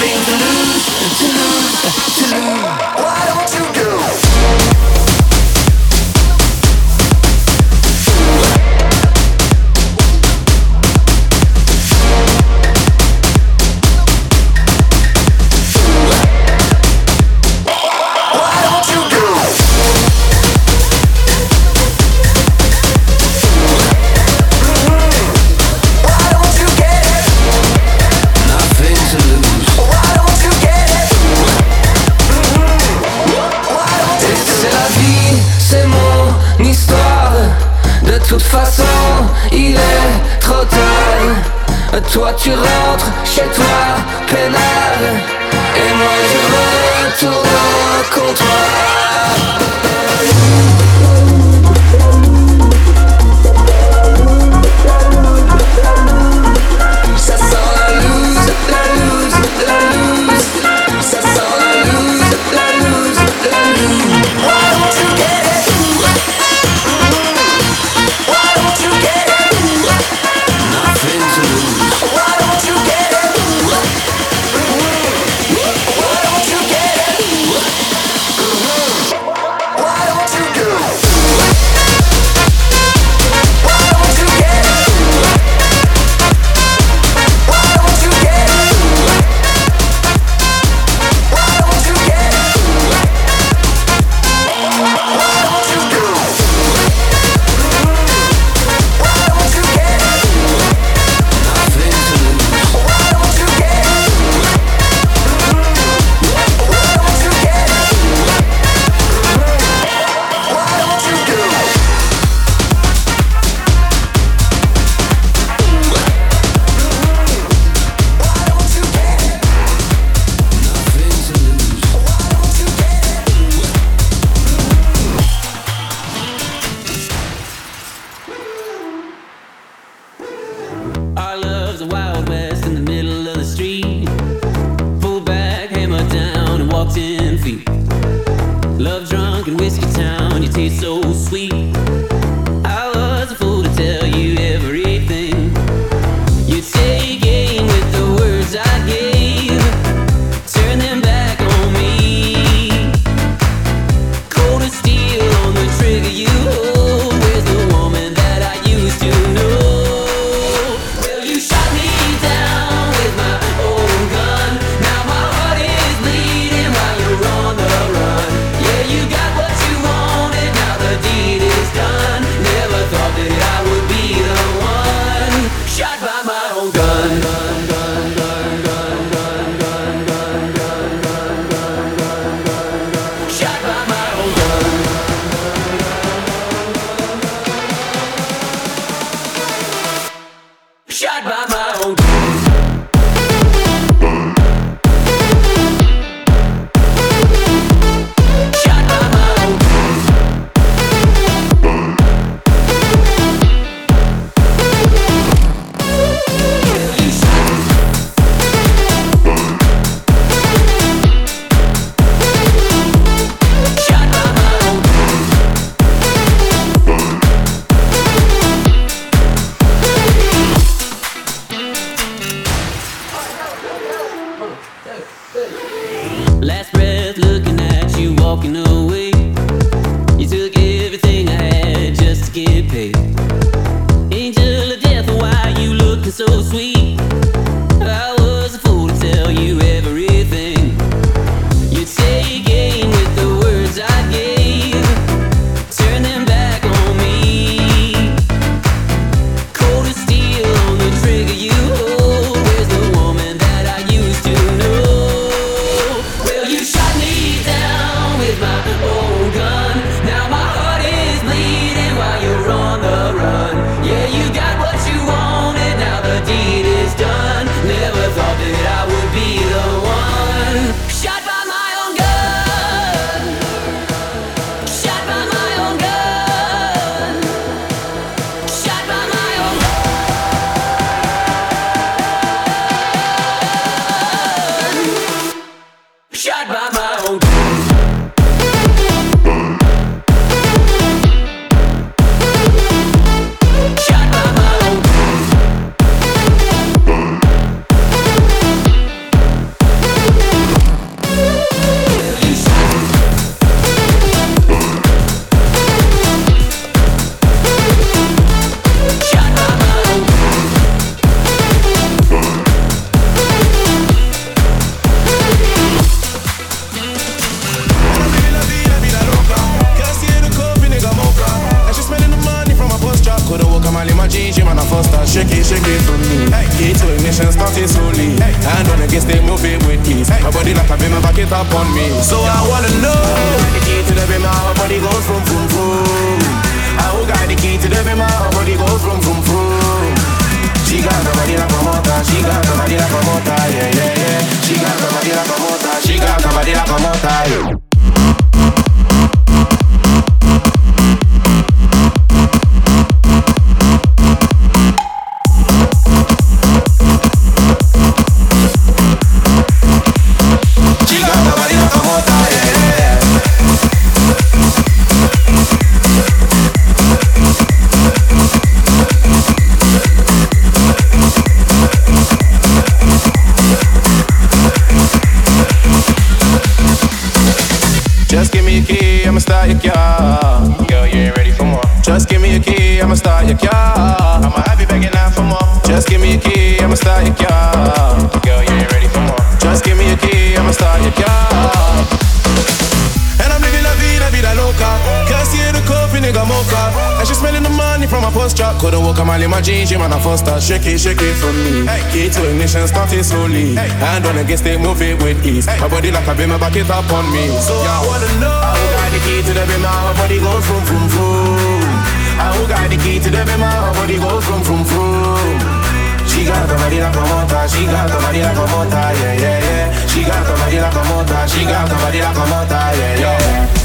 sing Hey, hand on against it, move it with ease. My body like a beam, back it up on me. So I wanna know the key to the beam, how body goes from from from. I who got the key to the beam, how body goes from from from. She got the body like a motor, she got the body like a motor, yeah yeah yeah. She got the body like a motor, she got the body like a motor. Yeah. From my drop. Couldn't walk a mile in my jeans, she man a foster. Shake it, shake it for me. Hey, key to ignition, start it slowly. Hey, hand on against it, move it with ease. My body like a beam, back it up on me. So I wanna know. I who got the key to the beam, my body goes from from from. I who got the key to the beam, my body goes from from from. She got the body like a motor, she got the body like a motor, yeah, yeah, yeah. She got the body like a motor, she got the body like a motor, yeah, yeah. She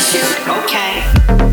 shoot. Okay.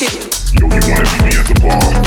you. Yo, you wanna meet me at the bar?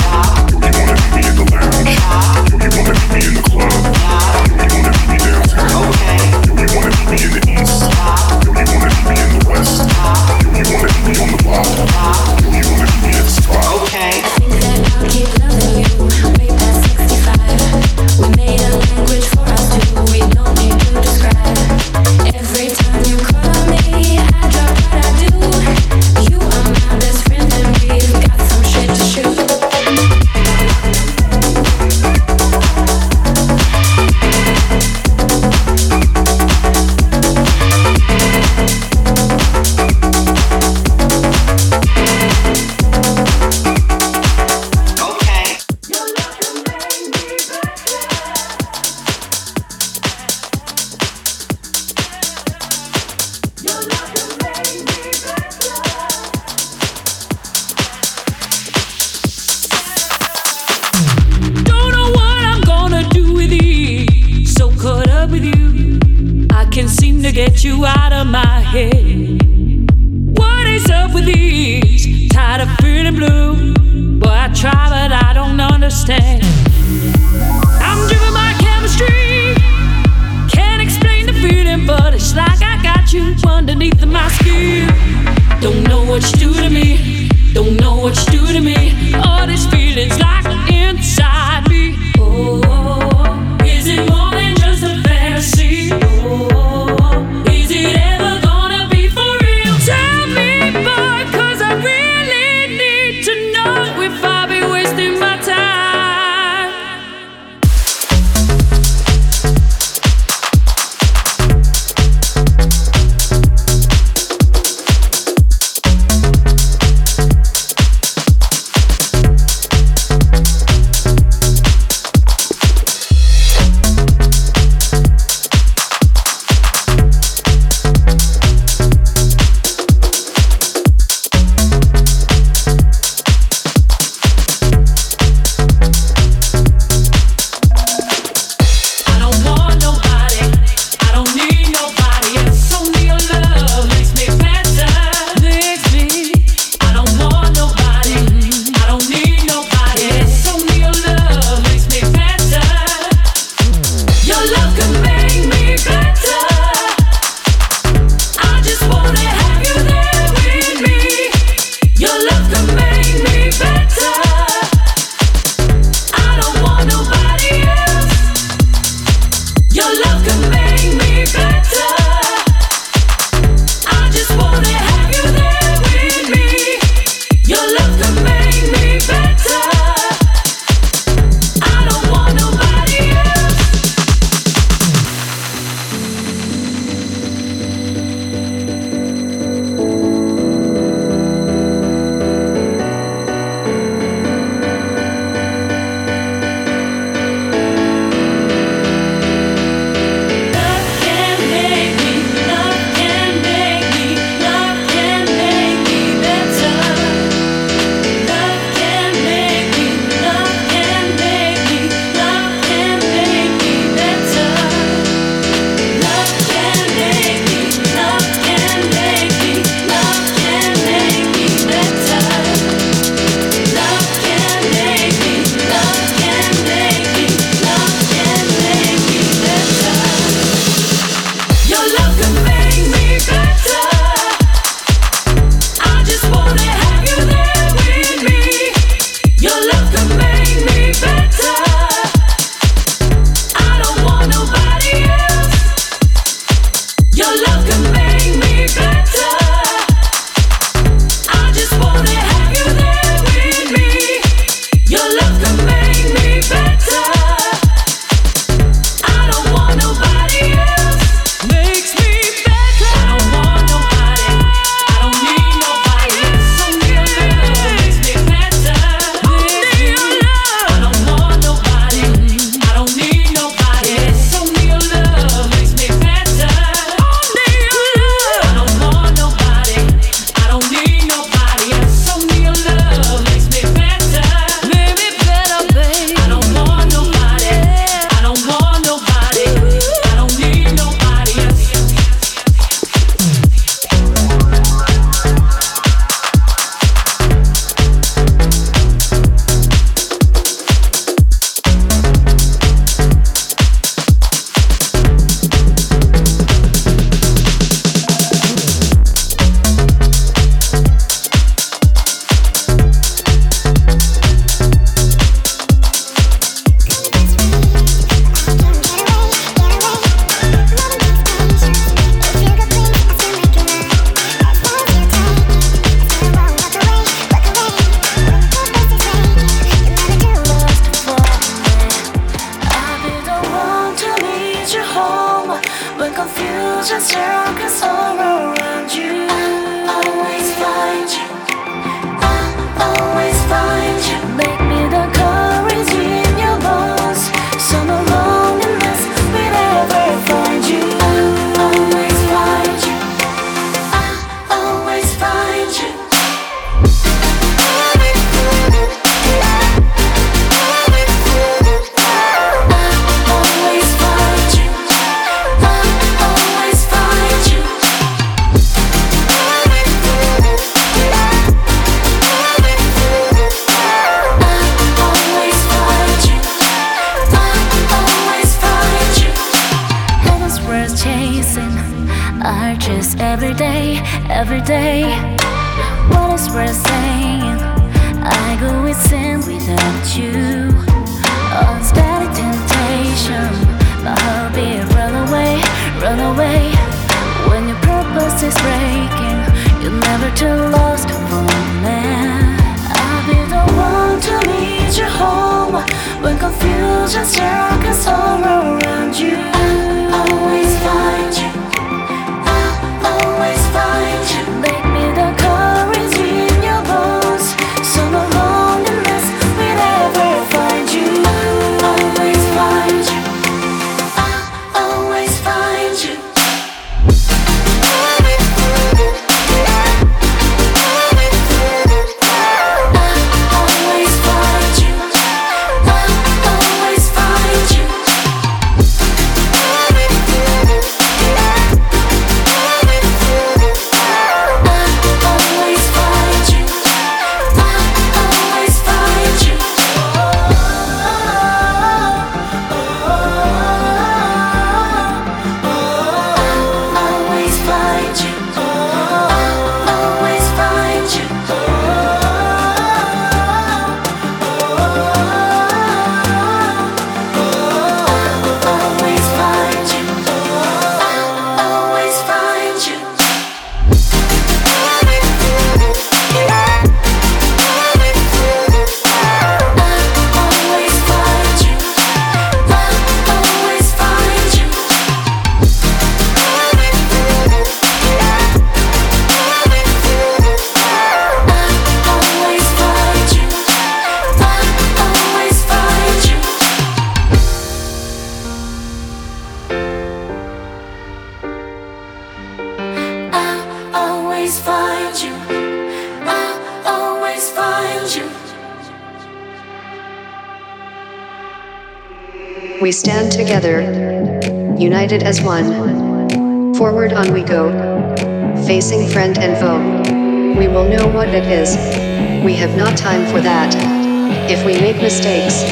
If we make mistakes,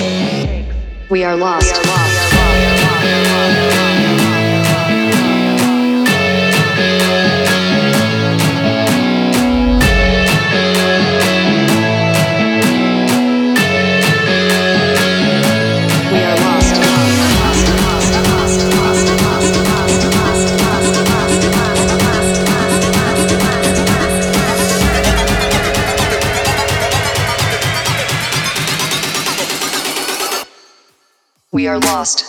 we are lost. We are lost. lost.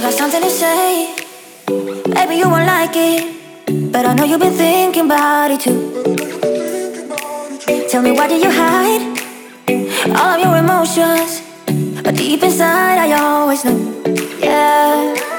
I got something to say. Maybe you won't like it, but I know you've been thinking about it too. Tell me, why do you hide all of your emotions? But deep inside, I always know. Yeah.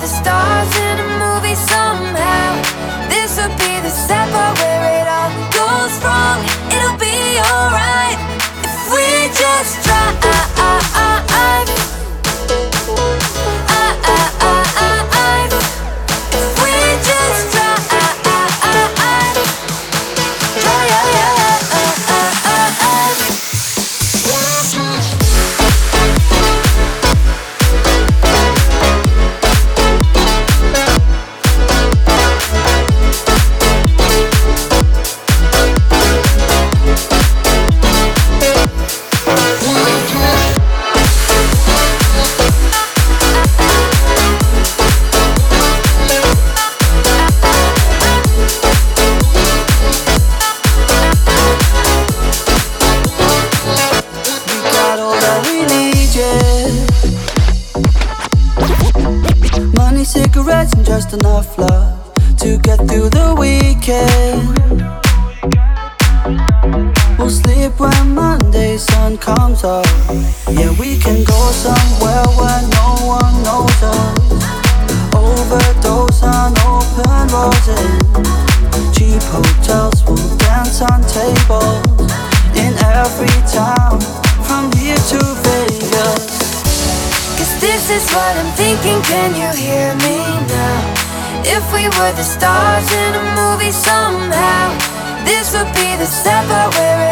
the stars in a movie somehow. This would be were the stars in a movie somehow. This would be the step where.